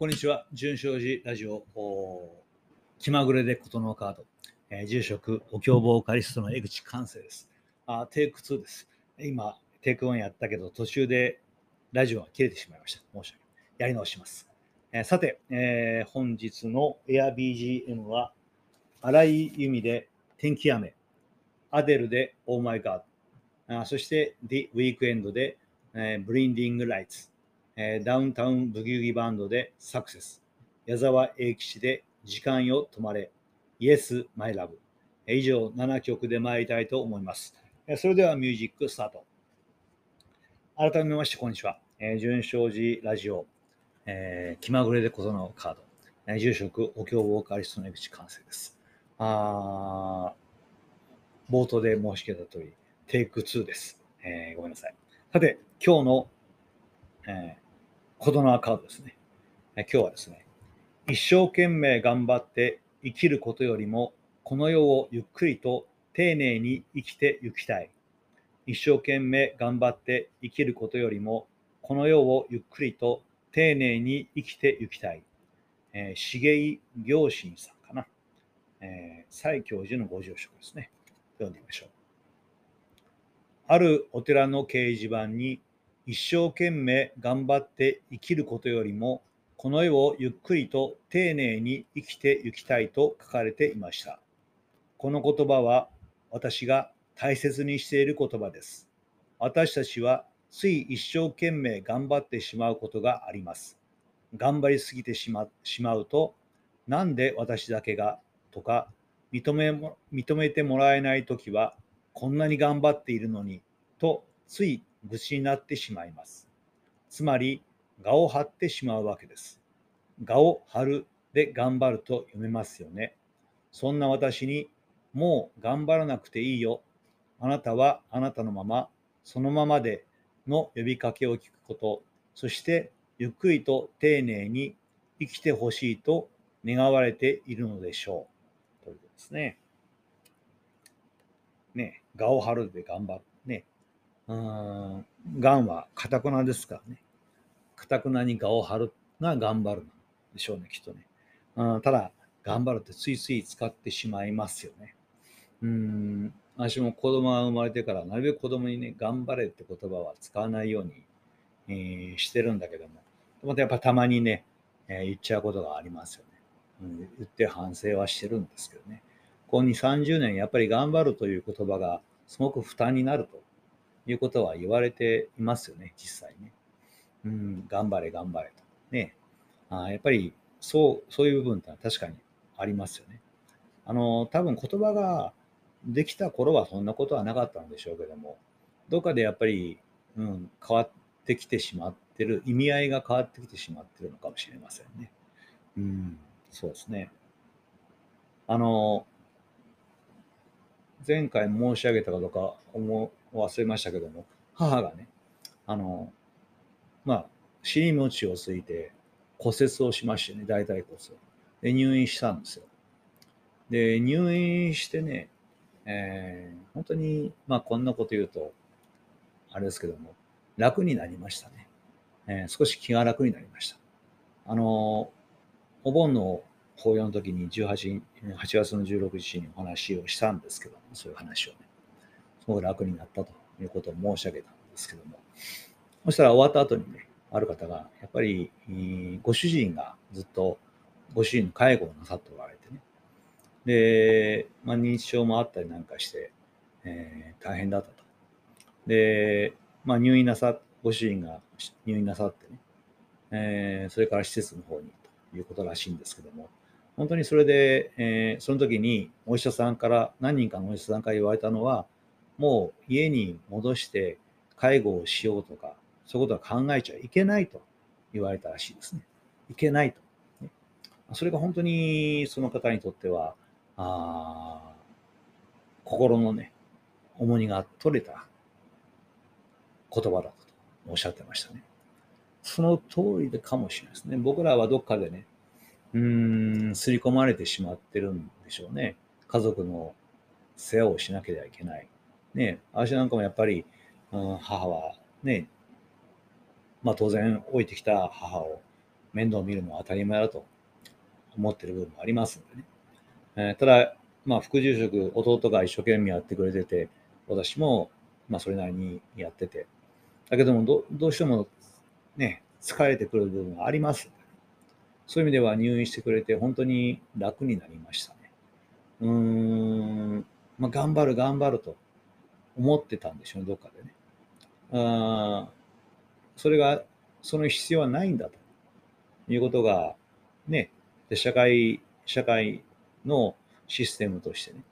こんにちは。純正寺ラジオ、気まぐれでことのカード、えー、住職、お経ボーカリストの江口寛生です。あ、テイク2です。今、テイク1やったけど、途中でラジオが切れてしまいました。申し訳ない。やり直します。えー、さて、えー、本日の AirBGM は、荒井由実で天気雨、アデルで Oh My God、あそして The Weekend で、えー、Blinding Lights、えー、ダウンタウンブギウギバンドでサクセス、矢沢永吉で時間よ止まれ、イエスマイラブ。以上7曲で参りたいと思います。それではミュージックスタート。改めまして、こんにちは。えー、純正寺ラジオ、えー、気まぐれでことのカード、えー、住職、お経ボーカリストの江口完成です。あ冒頭で申し上げた通り、テイク2です。えー、ごめんなさい。さて、今日の、え、コドナーカードですね。今日はですね、一生懸命頑張って生きることよりも、この世をゆっくりと丁寧に生きてゆきたい。一生懸命頑張って生きることよりも、この世をゆっくりと丁寧に生きてゆきたい。えー、茂井行信さんかな。えー、蔡教授のご住職ですね。読んでみましょう。あるお寺の掲示板に一生懸命頑張って生きることよりも、この世をゆっくりと丁寧に生きていきたいと書かれていました。この言葉は私が大切にしている言葉です。私たちはつい一生懸命頑張ってしまうことがあります。頑張りすぎてしましまうと、なんで私だけがとか認め認めてもらえないときは、こんなに頑張っているのにとつい愚痴になってしまいます。つまり、我を張ってしまうわけです。我を張るで頑張ると読めますよね。そんな私に、もう頑張らなくていいよ。あなたはあなたのまま、そのままでの呼びかけを聞くこと、そしてゆっくりと丁寧に生きてほしいと願われているのでしょう。ということですね。ね、我を張るで頑張る。ね、うんがんはかたくなですからね。かたくなに我を張るが頑張るでしょうね、きっとね。うん、ただ、頑張るってついつい使ってしまいますよね。うん、私も子供が生まれてから、なるべく子供にね、頑張れって言葉は使わないように、えー、してるんだけども、またやっぱたまにね、えー、言っちゃうことがありますよね。うん、言って反省はしてるんですけどね。ここに30年、やっぱり頑張るという言葉がすごく負担になるということは言われていますよね、実際ね。うん、頑張れ、頑張れと。ね。あやっぱり、そう、そういう部分ってのは確かにありますよね。あの、多分言葉ができた頃はそんなことはなかったんでしょうけども、どっかでやっぱり、うん、変わってきてしまってる、意味合いが変わってきてしまってるのかもしれませんね。うん、そうですね。あの、前回申し上げたかどうか思忘れましたけども、母がね、あの、まあ、尻餅をついて骨折をしましてね、大腿骨を。で、入院したんですよ。で、入院してね、えー、本当に、まあ、こんなこと言うと、あれですけども、楽になりましたね。えー、少し気が楽になりました。あの、お盆の法要の時に18、8月の16日にお話をしたんですけども、そういう話をね。すごく楽になったということを申し上げたんですけども、そしたら終わった後にね、ある方が、やっぱり、ご主人がずっとご主人の介護をなさっておられてね、で、まあ、認知症もあったりなんかして、えー、大変だったと。で、まあ、入院なさ、ご主人が入院なさってね、えー、それから施設の方にということらしいんですけども、本当にそれで、えー、その時にお医者さんから、何人かのお医者さんから言われたのは、もう家に戻して介護をしようとか、そういうことは考えちゃいけないと言われたらしいですね。いけないと。それが本当にその方にとっては、あ心のね、重荷が取れた言葉だとおっしゃってましたね。その通りでかもしれないですね。僕らはどっかでね、うーん、刷り込まれてしまってるんでしょうね。家族の世話をしなければいけない。ね、私なんかもやっぱり、うん、母はね、まあ当然置いてきた母を面倒見るのは当たり前だと思ってる部分もありますんでね。えー、ただ、まあ、副住職、弟が一生懸命やってくれてて、私も、まあ、それなりにやってて、だけどもど、どうしてもね、疲れてくる部分があります。そういう意味では入院してくれて本当に楽になりましたね。うーん、まあ、頑張る頑張ると思ってたんでしょう、どっかでね。あそれが、その必要はないんだということが、ね、で社会、社会のシステムとしてね、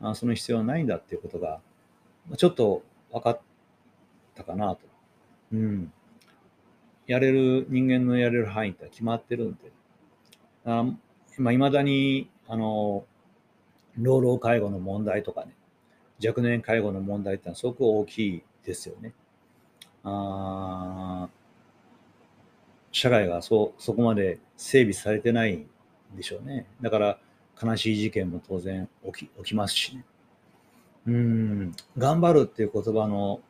あその必要はないんだっていうことが、ちょっと分かったかなと。うん。やれる、人間のやれる範囲って決まってるんで、あま、未だに、あの、老老介護の問題とかね、若年介護の問題ってのはすごく大きいですよね。あ社会がそそこまで整備されてないんでしょうね。だから悲しい事件も当然起き起きますしね。うん、頑張るっていう言葉の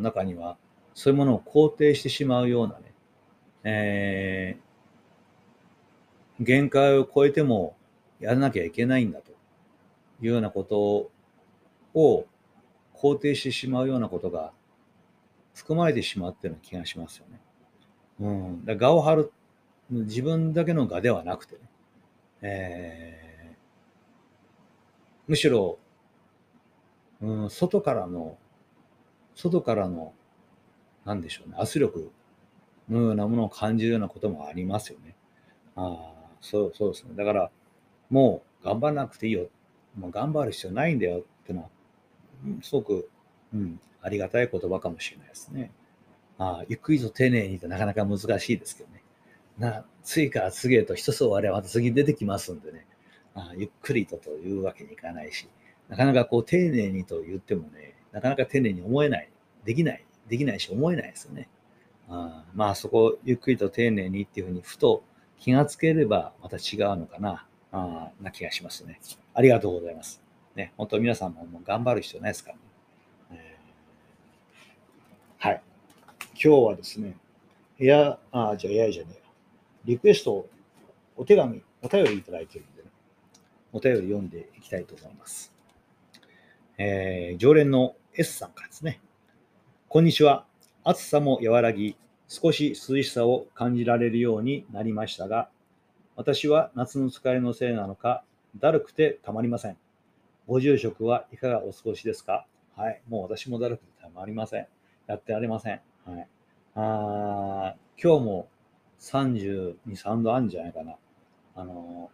中には、そういうものを肯定してしまうようなね、えー、限界を超えてもやらなきゃいけないんだというようなことをを肯定してしまうようなことが含まれてしまってるような気がしますよね。うん。だ我を張る、自分だけの我ではなくてね、えー、むしろ、うん、外からの、外からの、なんでしょうね、圧力のようなものを感じるようなこともありますよね。ああ、そう、そうですね。だから、もう頑張らなくていいよ。もう頑張る必要ないんだよってのは、すごく、うん、ありがたい言葉かもしれないですね。あゆっくりと丁寧にとなかなか難しいですけどね。な次から次へと一つ終わればまた次に出てきますんでね。あゆっくりとというわけにいかないし、なかなかこう丁寧にと言ってもね、なかなか丁寧に思えない、できない、できないし思えないですよね。あまあそこゆっくりと丁寧にっていうふうにふと気がつければまた違うのかな、あな気がしますね。ありがとうございます。ね、本当皆さんももう頑張る必要ないですからね。はい。今日はですね、エア、あ、じゃあ AI じゃねえリクエスト、お手紙、お便りいただいているんでね、お便り読んでいきたいと思います。えー、常連の S さんからですね。こんにちは。暑さも和らぎ、少し涼しさを感じられるようになりましたが、私は夏の疲れのせいなのか、だるくてたまりません。ご住職はいかがお過ごしですか？はい。もう私もだるくてたまりません。やってられません。はい。あ今日も32、3度あるんじゃないかな。あの、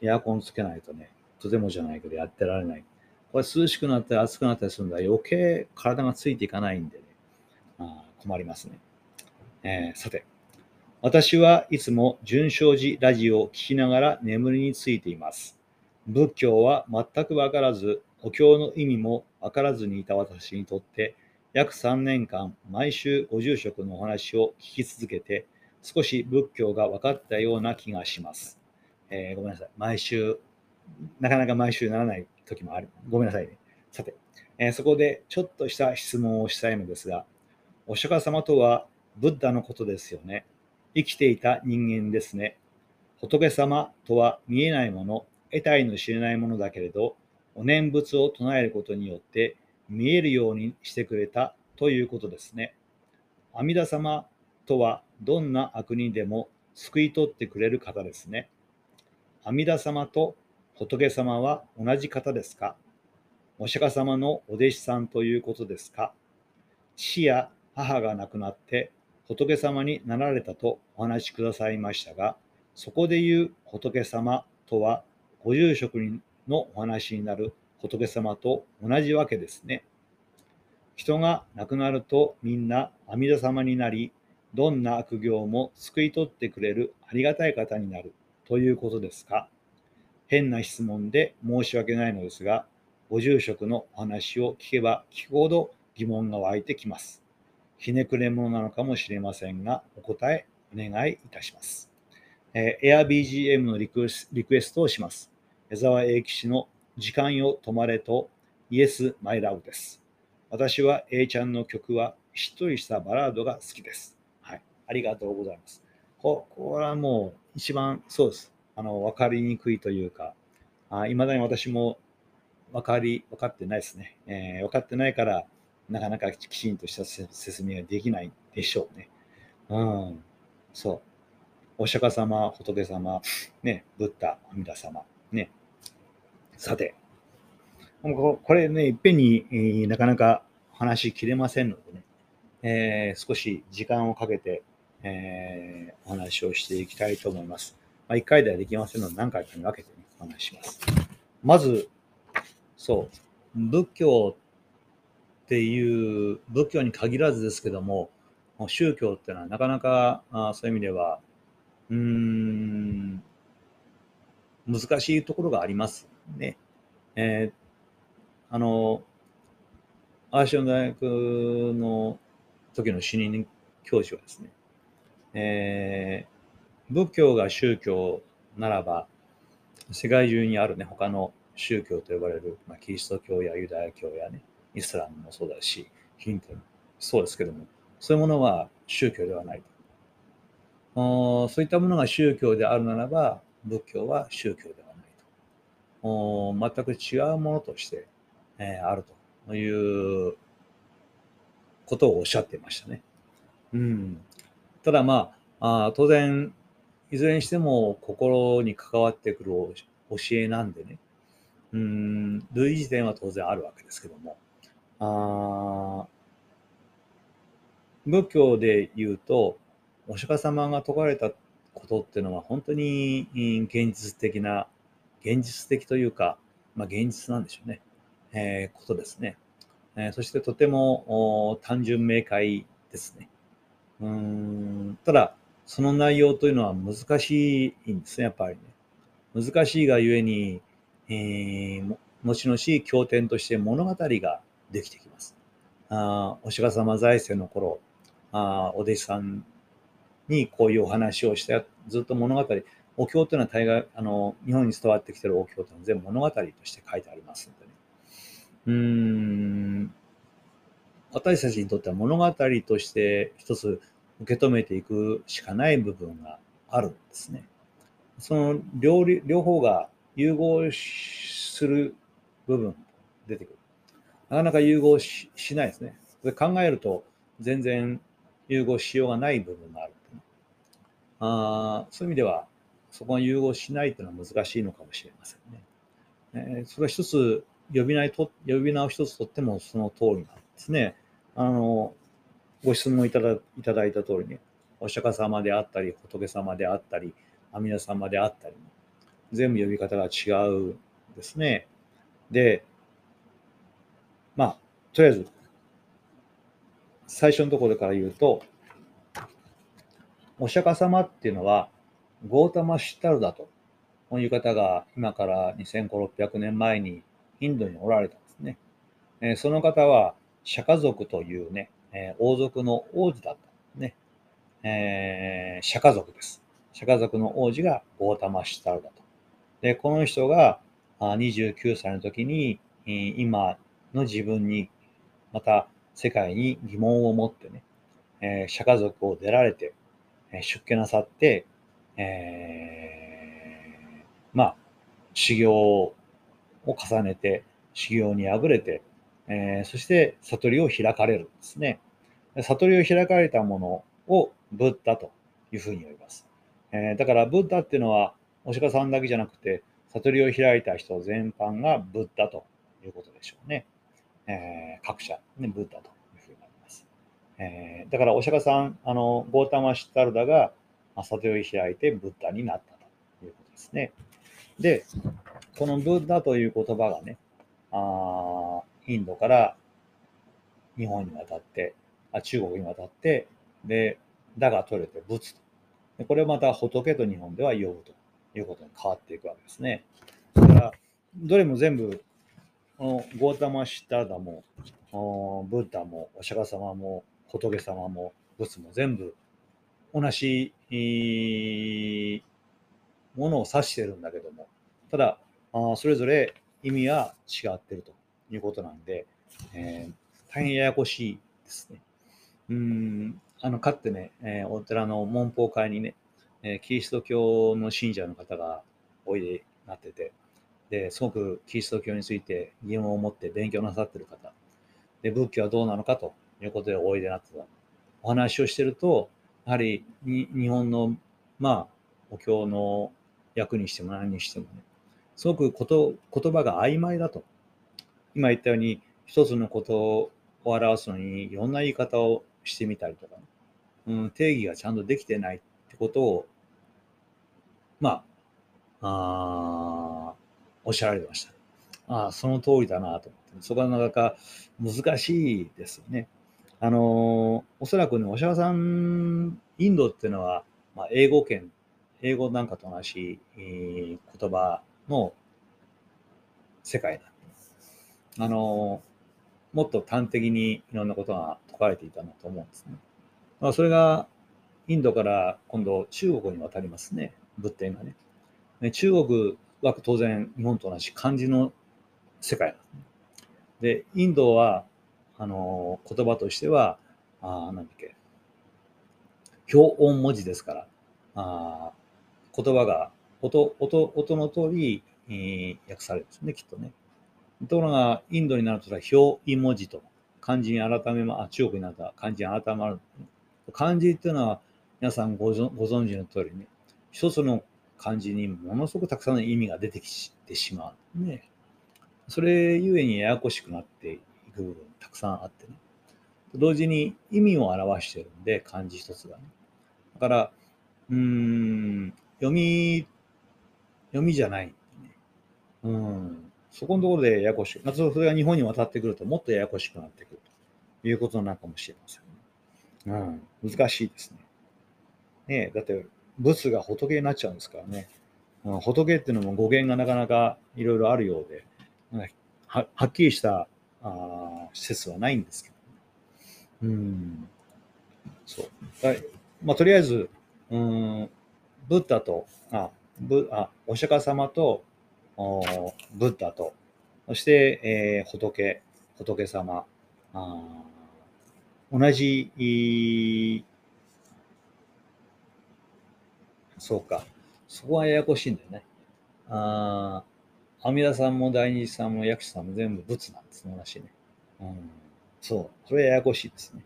エアコンつけないとね、とてもじゃないけどやってられない。これ涼しくなったり暑くなったりするんだ余計体がついていかないんでね、あ困りますね。えー、さて、私はいつも純正寺ラジオを聞きながら眠りについています。仏教は全くわからず、お経の意味もわからずにいた私にとって、約3年間、毎週ご住職のお話を聞き続けて、少し仏教が分かったような気がします。えー、ごめんなさい。毎週、なかなか毎週ならない時もある。ごめんなさいね。さて、えー、そこでちょっとした質問をしたいのですが、お釈迦様とはブッダのことですよね。生きていた人間ですね。仏様とは見えないもの、得体の知れないものだけれど、お念仏を唱えることによって見えるようにしてくれたということですね。阿弥陀様とはどんな悪人でも救い取ってくれる方ですね。阿弥陀様と仏様は同じ方ですか？お釈迦様のお弟子さんということですか？父や母が亡くなって仏様になられたとお話しくださいましたが、そこで言う仏様とは、ご住職のお話になる仏様と同じわけですね。人が亡くなるとみんな阿弥陀様になり、どんな悪行も救い取ってくれるありがたい方になるということですか変な質問で申し訳ないのですが、ご住職のお話を聞けば聞くほど疑問が湧いてきます。ひねくれ者なのかもしれませんが、お答えお願いいたします。えー、AirBGM のリクエストをします。江沢永吉の時間よ止まれとイエス・マイ・ラブです。私は A ちゃんの曲はしっとりしたバラードが好きです。はい。ありがとうございます。ここれはもう一番そうです。あの、わかりにくいというか、いまだに私も分かり、分かってないですね。えー、分かってないから、なかなかきちんとした説明ができないでしょうね。うん。そう。お釈迦様、仏様、ね、ブッダ、阿弥陀様、ね。さて、これね、いっぺんに、なかなか話しきれませんのでね、えー、少し時間をかけて、えー、お話をしていきたいと思います。まあ、1回ではできませんので、何回かに分けて、ね、お話します。まず、そう、仏教っていう、仏教に限らずですけども、宗教っていうのはなかなかあそういう意味では、うーん、難しいところがありますね。えー、あの、アーシャン大学の時の主任教授はですね、えー、仏教が宗教ならば、世界中にあるね、他の宗教と呼ばれる、まあ、キリスト教やユダヤ教やね、イスラムもそうだし、ヒントもそうですけども、そういうものは宗教ではないと。そういったものが宗教であるならば、仏教は宗教ではないと。全く違うものとして、えー、あるということをおっしゃっていましたね。うん、ただまああ当然いずれにしても心に関わってくる教えなんでね。うん。類似点は当然あるわけですけども。あ仏教で言うとお釈迦様が説かれたことっていうのは本当に現実的な現実的というか、まあ、現実なんでしょうね、えー、ことですね、えー、そしてとても単純明快ですねうんただその内容というのは難しいんですね、やっぱりね。難しいがゆえに、えー、後々経典として物語ができてきます。あお釈迦様財政の頃あ、お弟子さんにこういうお話をして、ずっと物語、お経というのは大概、あの、日本に伝わってきているお経というのは全部物語として書いてありますのでね。うん、私たちにとっては物語として一つ受け止めていくしかない部分があるんですね。その両両方が融合する部分出てくる。なかなか融合しないですね。で考えると全然融合しようがない部分がある、あそういう意味ではそこが融合しないというのは難しいのかもしれませんね。えー、それは一つ呼び名と呼び名を一つとってもその通りなんですね。あのご質問いただいただいた通りに、お釈迦様であったり、仏様であったり、阿弥陀様であったり、全部呼び方が違うんですね。で、まあ、とりあえず、最初のところから言うと、お釈迦様っていうのは、ゴータマ・シッタルだと、こういう方が今から2500、600年前にインドにおられたんですね。えその方は、釈迦族というね、えー、王族の王子だったね。えー、釈迦族です。釈迦族の王子がゴータマ・シッタルだと。で、この人が29歳の時に、今の自分に、また世界に疑問を持ってね、え、釈迦族を出られて、出家なさって、えー、まあ、修行を重ねて、修行に敗れて、えー、そして悟りを開かれるんですね。悟りを開かれたものをブッダというふうに呼びます。えー、だからブッダっていうのはお釈迦さんだけじゃなくて悟りを開いた人全般がブッダということでしょうね。えー、各社、ね、ブッダというふうになります。えー、だからお釈迦さん、あのゴータマ・シッタルダが悟りを開いてブッダになったということですね。で、このブッダという言葉がね、あインドから日本に渡って、あ中国に渡って、で、だが取れて仏と。でこれをまた仏と日本では呼ぶということに変わっていくわけですね。だから、どれも全部、このゴータマシッターダも、ブッダも、お釈迦様も、仏様も、仏も全部同じものを指してるんだけども、ただ、それぞれ意味は違ってるということなんで、えー、大変ややこしいですね。うん、あの、かってね、えー、お寺の文法会にね、えー、キリスト教の信者の方がおいでになってて、ですごくキリスト教について疑問を持って勉強なさってる方、で仏教はどうなのかということでおいでになってた。お話をしてると、やはり日本の、まあ、お経の役にしても何にしてもね、すごくこと言葉が曖昧だと。今言ったように、一つのことを表すのにいろんな言い方をしてみたりとか、ね、うん、定義がちゃんとできてないってことを、まあ、あおっしゃられてました。ああ、その通りだなと思って、そこはなかなか難しいですよね。あのおそらくね、おしゃさん、インドっていうのは、まあ、英語圏、英語なんかと同じ、えー、言葉の世界だ。あのもっと端的にいろんなことが説かれていたなと思うんですね。まあ、それがインドから今度中国に渡りますね、仏典がね。ね中国は当然日本と同じ漢字の世界なんですね。で、インドはあの言葉としては、あなんだっけ、表音文字ですから、あ言葉が音音音の通り、えー、訳されるんですね、きっとね。ところが、インドになると、表意文字と漢字に改めま、あ、中国になった漢字に改まる。漢字っていうのは、皆さんごご存知の通りね、一つの漢字にものすごくたくさんの意味が出てきてしまう。ね。それゆえにややこしくなっていく部分たくさんあってね。同時に意味を表してるんで、漢字一つがね。だから、うーん、読み、読みじゃない、ね。うん。そこのところでややこしい。まずそれが日本に渡ってくると、もっとややこしくなってくるということなのかもしれません、ね。うん。難しいですね。ねだって、仏が仏になっちゃうんですからね。うん、仏っていうのも語源がなかなかいろいろあるようで、ははっきりしたあ説はないんですけど、ね、うん。そう。はいまあ、とりあえず、うん、ブッダと、あ、ブあお釈迦様とおブッダと、そして、えー、仏、仏様、あ同じ、そうか、そこはややこしいんだよね。あ阿弥陀さんも大日さんも薬師さんも全部仏なんですね、ね。うん、そう、それはややこしいですね。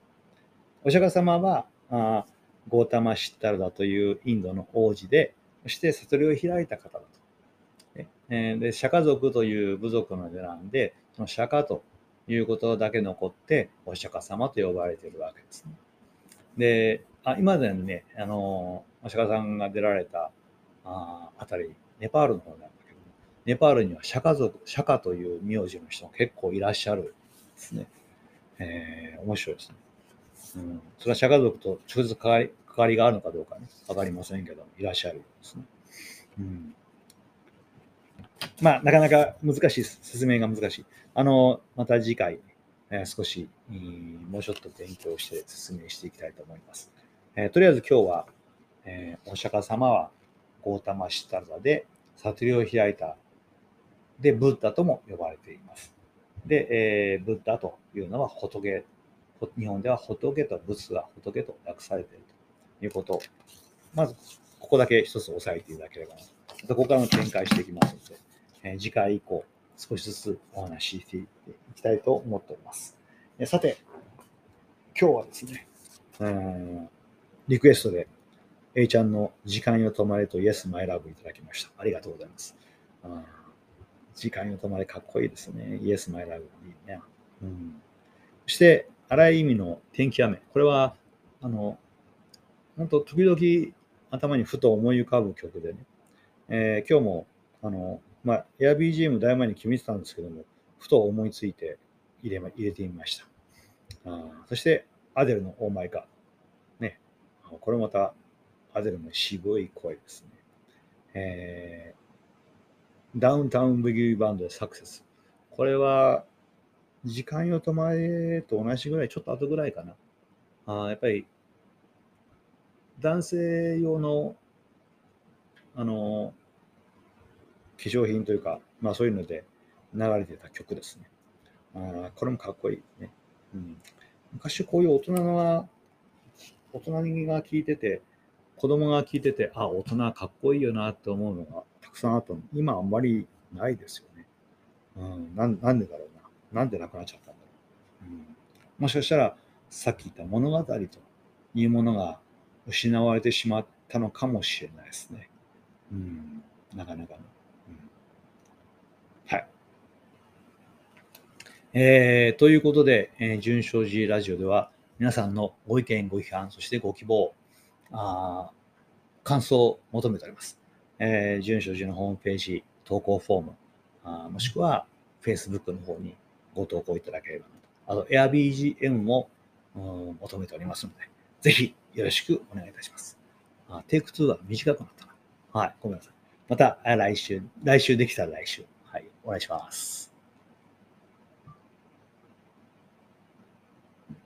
お釈迦様は、あゴータマ・シッタルダというインドの王子で、そして悟りを開いた方だと。えで釈迦族という部族の出なんで、その釈迦ということだけ残って、お釈迦様と呼ばれているわけですね。で、あ今でね、あの、お釈迦さんが出られたああたり、ネパールの方なんだけど、ネパールには釈迦族、釈迦という名字の人が結構いらっしゃるんですね。えー、面白いですね。うん、それは釈迦族と直接関わり関わりがあるのかどうかね、わかりませんけど、いらっしゃるんですね。うん、まあ、なかなか難しいです。説明が難しい。あの、また次回、えー、少し、もうちょっと勉強して説明していきたいと思います。えー、とりあえず今日は、えー、お釈迦様はゴータマシタルダで悟りを開いた。で、ブッダとも呼ばれています。で、えー、ブッダというのは仏。日本では仏と仏が仏と訳されているということまず、ここだけ一つ押さえていただければな。またこからも展開していきますので、え次回以降、少しずつお話ししていきたいと思っております。さて、今日はですね、うんリクエストで A ちゃんの時間よ止まれと Yes, My Love いただきました。ありがとうございます。うん時間よ止まれかっこいいですね。Yes, My Love いいね。うん、そして、荒い意味の天気雨。これは、あの、本当時々頭にふと思い浮かぶ曲でね、えー、今日も、あの、まあ、AirBGM 大前に決めてたんですけども、ふと思いついて入れ,、入れてみました。あそして、アデルのオーマイガ。ね。これまた、アデルの渋い声ですね。えー、ダウンタウンブギーバンドでサクセス。これは、時間よと前と同じぐらい、ちょっと後ぐらいかな。あやっぱり、男性用の、あの、化粧品というか、まあそういうので流れてた曲ですね。あこれもかっこいいね。うん、昔こういう大人の、大人が聴いてて、子供が聞いてて、あ、大人かっこいいよなって思うのがくさんあったの。今あんまりないですよね。うん、ななんでだろうな。なんでなくなっちゃったんだろう。うん、もしかしたら、さっき言った物語というものが失われてしまったのかもしれないですね。うん、なかなかね。うん、はい。えー、ということで、えー、純正寺ラジオでは皆さんのご意見、ご批判、そしてご希望、あ感想を求めております。えー、純正寺のホームページ、投稿フォーム、あもしくは Facebook の方にご投稿いただければなと。あと、AirBGM も、うん、求めておりますので、ぜひよろしくお願いいたします。あテイク2は短くなったな。はい、ごめんなさい。また来週、来週できたら来週、はい、お願いします。